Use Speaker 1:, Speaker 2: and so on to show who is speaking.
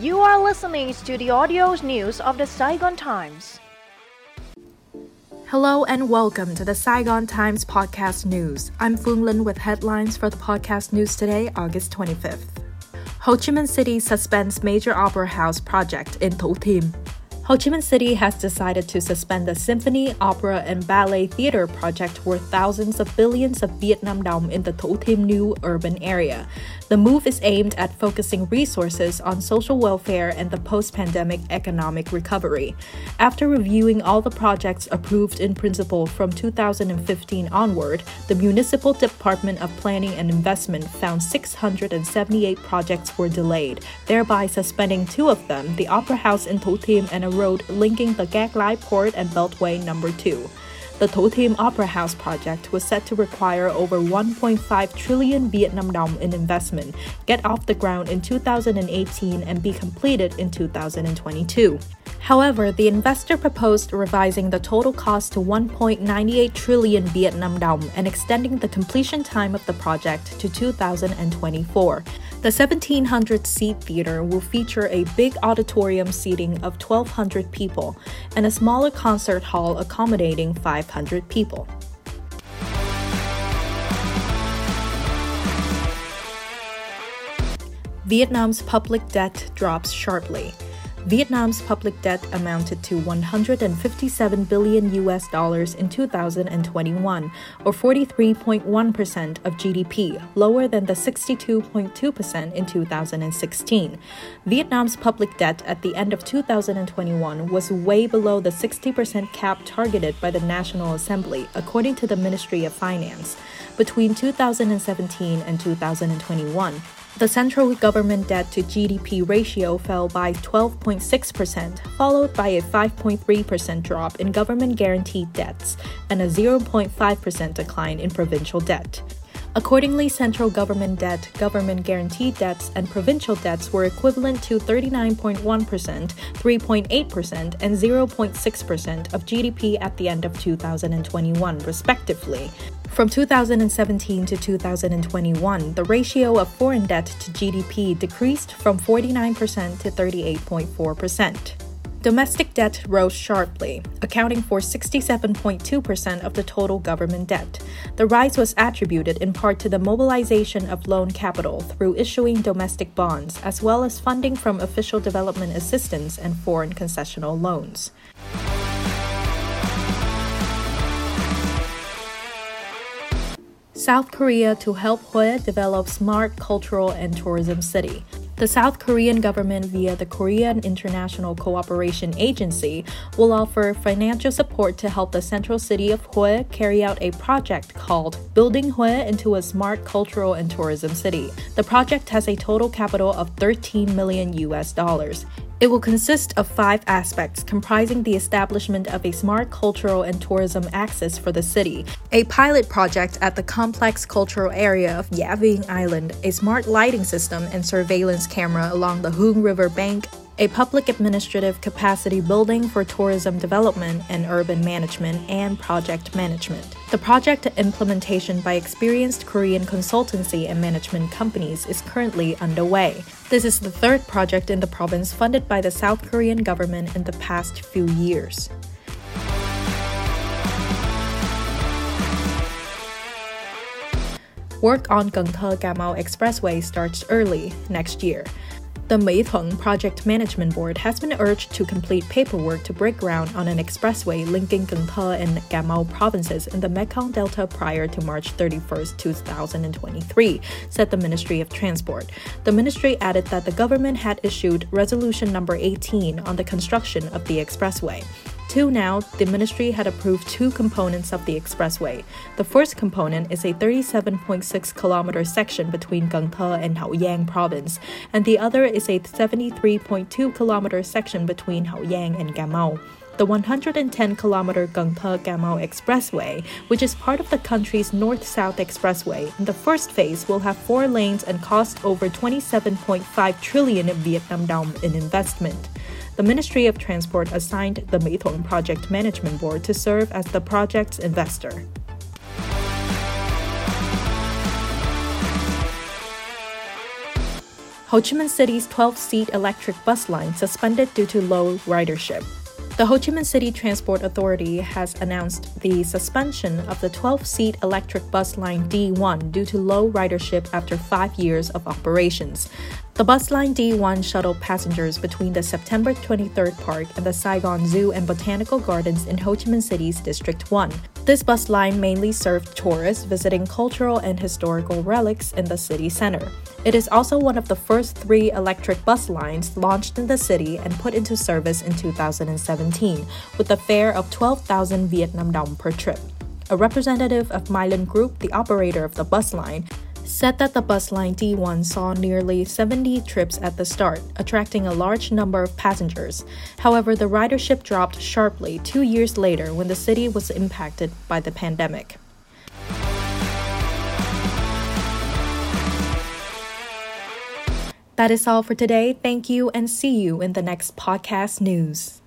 Speaker 1: You are listening to the audio news of the Saigon Times.
Speaker 2: Hello and welcome to the Saigon Times podcast news. I'm Fung Lin with headlines for the podcast news today, August 25th. Ho Chi Minh City suspends major opera house project in Thu Thiem. Ho Chi Minh City has decided to suspend the symphony, opera, and ballet theater project worth thousands of billions of Vietnam dong in the Thu Thiem new urban area. The move is aimed at focusing resources on social welfare and the post pandemic economic recovery. After reviewing all the projects approved in principle from 2015 onward, the Municipal Department of Planning and Investment found 678 projects were delayed, thereby suspending two of them the Opera House in Thu Thiem and a road linking the Cat Lai Port and Beltway Number 2. The Thu Thiem Opera House project was set to require over 1.5 trillion Vietnam dong in investment, get off the ground in 2018 and be completed in 2022. However, the investor proposed revising the total cost to 1.98 trillion Vietnam dong and extending the completion time of the project to 2024. The 1700 seat theater will feature a big auditorium seating of 1200 people and a smaller concert hall accommodating 500 people. Vietnam's public debt drops sharply. Vietnam's public debt amounted to 157 billion US dollars in 2021, or 43.1% of GDP, lower than the 62.2% in 2016. Vietnam's public debt at the end of 2021 was way below the 60% cap targeted by the National Assembly, according to the Ministry of Finance. Between 2017 and 2021, the central government debt to GDP ratio fell by 12.6%, followed by a 5.3% drop in government guaranteed debts and a 0.5% decline in provincial debt. Accordingly, central government debt, government guaranteed debts, and provincial debts were equivalent to 39.1%, 3.8%, and 0.6% of GDP at the end of 2021, respectively. From 2017 to 2021, the ratio of foreign debt to GDP decreased from 49% to 38.4%. Domestic debt rose sharply, accounting for 67.2% of the total government debt. The rise was attributed in part to the mobilization of loan capital through issuing domestic bonds, as well as funding from official development assistance and foreign concessional loans. South Korea to help Hue develop smart cultural and tourism city. The South Korean government, via the Korean International Cooperation Agency, will offer financial support to help the central city of Hue carry out a project called Building Hue into a Smart Cultural and Tourism City. The project has a total capital of 13 million US dollars. It will consist of five aspects comprising the establishment of a smart cultural and tourism axis for the city, a pilot project at the complex cultural area of Yaving Island, a smart lighting system and surveillance camera along the Huong River bank, a public administrative capacity building for tourism development and urban management and project management. The project implementation by experienced Korean consultancy and management companies is currently underway. This is the third project in the province funded by the South Korean government in the past few years. Work on Cà Mau Expressway starts early next year. The My Thuan Project Management Board has been urged to complete paperwork to break ground on an expressway linking Thơ and Mau provinces in the Mekong Delta prior to March 31, 2023, said the Ministry of Transport. The ministry added that the government had issued Resolution Number 18 on the construction of the expressway. Till now, the ministry had approved two components of the expressway. The first component is a 37.6 kilometer section between Thơ and Hậu Giang province, and the other is a 73.2 kilometer section between Hậu Giang and Mau the 110 kilometer Cà Mau Expressway, which is part of the country's north south expressway. In the first phase will have four lanes and cost over 27.5 trillion Vietnam dong in investment the Ministry of Transport assigned the My Thuan Project Management Board to serve as the project's investor. Ho Chi Minh City's 12 seat electric bus line suspended due to low ridership. The Ho Chi Minh City Transport Authority has announced the suspension of the 12 seat electric bus line D1 due to low ridership after five years of operations. The bus line D1 shuttled passengers between the September 23rd Park and the Saigon Zoo and Botanical Gardens in Ho Chi Minh City's District 1. This bus line mainly served tourists visiting cultural and historical relics in the city center. It is also one of the first three electric bus lines launched in the city and put into service in 2017, with a fare of 12,000 Vietnam dong per trip. A representative of Mai Linh Group, the operator of the bus line, said that the bus line D1 saw nearly 70 trips at the start, attracting a large number of passengers. However, the ridership dropped sharply two years later when the city was impacted by the pandemic. That is all for today. Thank you and see you in the next podcast news.